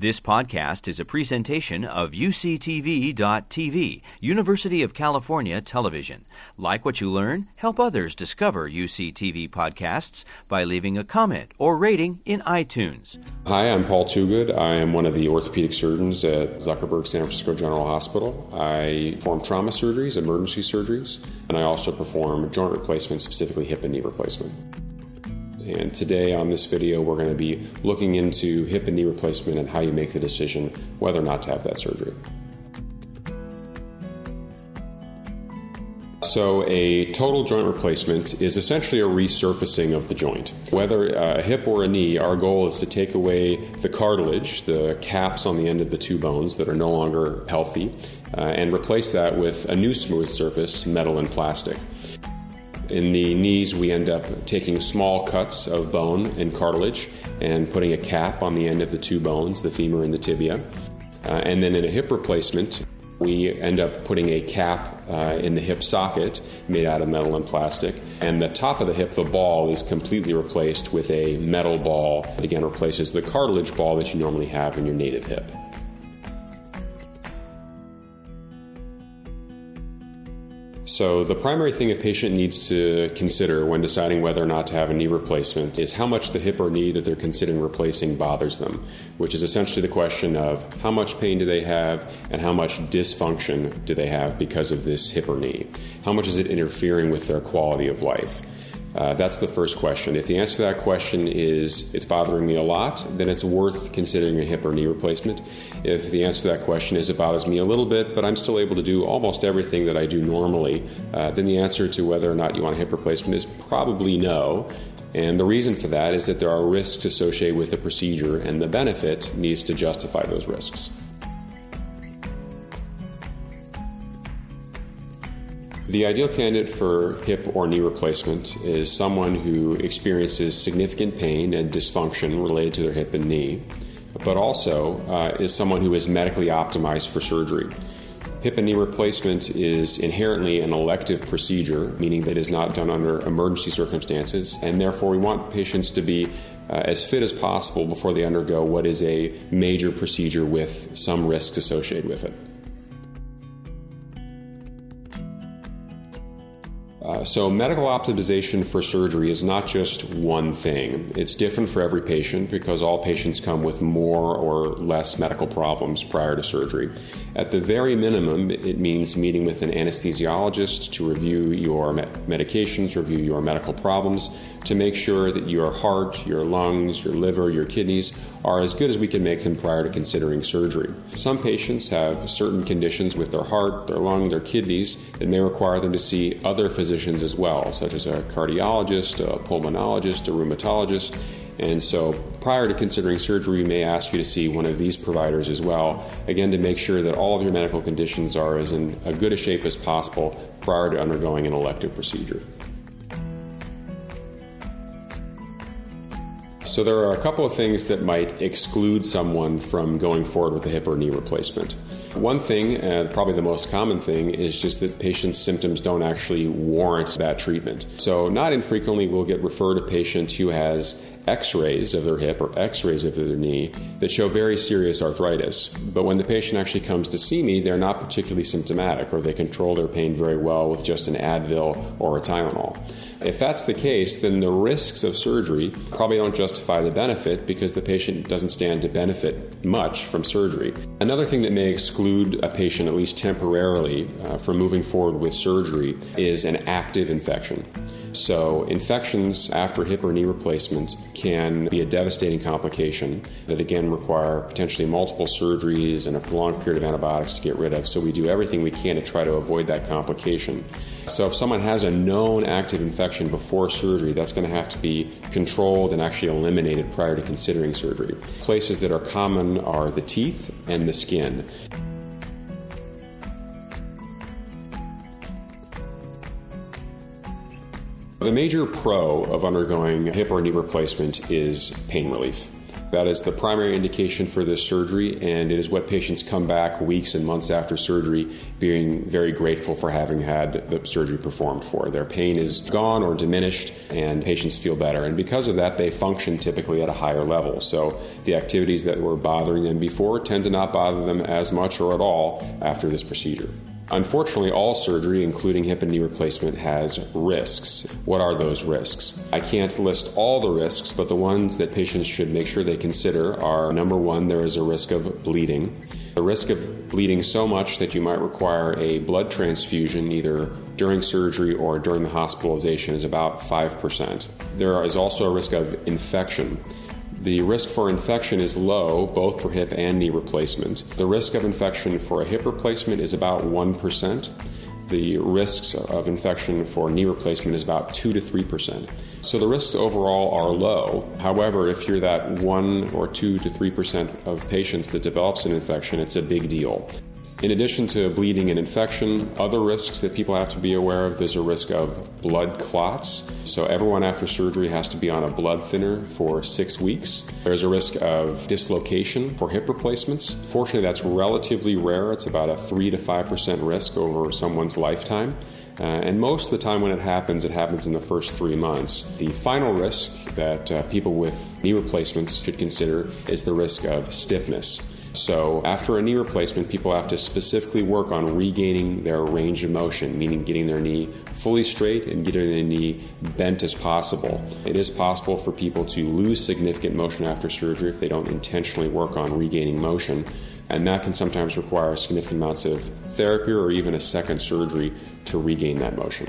This podcast is a presentation of UCTV.tv, University of California Television. Like what you learn, help others discover UCTV podcasts by leaving a comment or rating in iTunes. Hi, I'm Paul Toogood. I am one of the orthopedic surgeons at Zuckerberg San Francisco General Hospital. I perform trauma surgeries, emergency surgeries, and I also perform joint replacement, specifically hip and knee replacement. And today on this video, we're going to be looking into hip and knee replacement and how you make the decision whether or not to have that surgery. So, a total joint replacement is essentially a resurfacing of the joint. Whether a hip or a knee, our goal is to take away the cartilage, the caps on the end of the two bones that are no longer healthy, uh, and replace that with a new smooth surface, metal and plastic. In the knees, we end up taking small cuts of bone and cartilage and putting a cap on the end of the two bones, the femur and the tibia. Uh, and then in a hip replacement, we end up putting a cap uh, in the hip socket made out of metal and plastic. And the top of the hip, the ball, is completely replaced with a metal ball. Again, replaces the cartilage ball that you normally have in your native hip. So, the primary thing a patient needs to consider when deciding whether or not to have a knee replacement is how much the hip or knee that they're considering replacing bothers them, which is essentially the question of how much pain do they have and how much dysfunction do they have because of this hip or knee. How much is it interfering with their quality of life? Uh, that's the first question. If the answer to that question is it's bothering me a lot, then it's worth considering a hip or knee replacement. If the answer to that question is it bothers me a little bit, but I'm still able to do almost everything that I do normally, uh, then the answer to whether or not you want a hip replacement is probably no. And the reason for that is that there are risks associated with the procedure, and the benefit needs to justify those risks. The ideal candidate for hip or knee replacement is someone who experiences significant pain and dysfunction related to their hip and knee, but also uh, is someone who is medically optimized for surgery. Hip and knee replacement is inherently an elective procedure, meaning that it is not done under emergency circumstances, and therefore we want patients to be uh, as fit as possible before they undergo what is a major procedure with some risks associated with it. Uh, so, medical optimization for surgery is not just one thing. It's different for every patient because all patients come with more or less medical problems prior to surgery. At the very minimum, it means meeting with an anesthesiologist to review your me- medications, review your medical problems, to make sure that your heart, your lungs, your liver, your kidneys are as good as we can make them prior to considering surgery. Some patients have certain conditions with their heart, their lung, their kidneys that may require them to see other physicians as well, such as a cardiologist, a pulmonologist, a rheumatologist. And so, prior to considering surgery, we may ask you to see one of these providers as well, again, to make sure that all of your medical conditions are as in a good a shape as possible prior to undergoing an elective procedure. So there are a couple of things that might exclude someone from going forward with a hip or knee replacement. One thing, and probably the most common thing, is just that patients' symptoms don't actually warrant that treatment. So, not infrequently, we'll get referred a patient who has x rays of their hip or x rays of their knee that show very serious arthritis. But when the patient actually comes to see me, they're not particularly symptomatic or they control their pain very well with just an Advil or a Tylenol. If that's the case, then the risks of surgery probably don't justify the benefit because the patient doesn't stand to benefit much from surgery. Another thing that may exclude a patient, at least temporarily, uh, from moving forward with surgery is an active infection. So, infections after hip or knee replacement can be a devastating complication that again require potentially multiple surgeries and a prolonged period of antibiotics to get rid of. So, we do everything we can to try to avoid that complication. So, if someone has a known active infection before surgery, that's going to have to be controlled and actually eliminated prior to considering surgery. Places that are common are the teeth and the skin. The major pro of undergoing hip or knee replacement is pain relief. That is the primary indication for this surgery, and it is what patients come back weeks and months after surgery being very grateful for having had the surgery performed for. Their pain is gone or diminished, and patients feel better. And because of that, they function typically at a higher level. So the activities that were bothering them before tend to not bother them as much or at all after this procedure. Unfortunately, all surgery, including hip and knee replacement, has risks. What are those risks? I can't list all the risks, but the ones that patients should make sure they consider are number one, there is a risk of bleeding. The risk of bleeding so much that you might require a blood transfusion either during surgery or during the hospitalization is about 5%. There is also a risk of infection. The risk for infection is low, both for hip and knee replacement. The risk of infection for a hip replacement is about 1%. The risks of infection for knee replacement is about 2 to 3%. So the risks overall are low. However, if you're that 1 or 2 to 3% of patients that develops an infection, it's a big deal. In addition to bleeding and infection, other risks that people have to be aware of there's a risk of blood clots. So, everyone after surgery has to be on a blood thinner for six weeks. There's a risk of dislocation for hip replacements. Fortunately, that's relatively rare. It's about a 3 to 5% risk over someone's lifetime. Uh, and most of the time when it happens, it happens in the first three months. The final risk that uh, people with knee replacements should consider is the risk of stiffness. So, after a knee replacement, people have to specifically work on regaining their range of motion, meaning getting their knee fully straight and getting their knee bent as possible. It is possible for people to lose significant motion after surgery if they don't intentionally work on regaining motion, and that can sometimes require significant amounts of therapy or even a second surgery to regain that motion.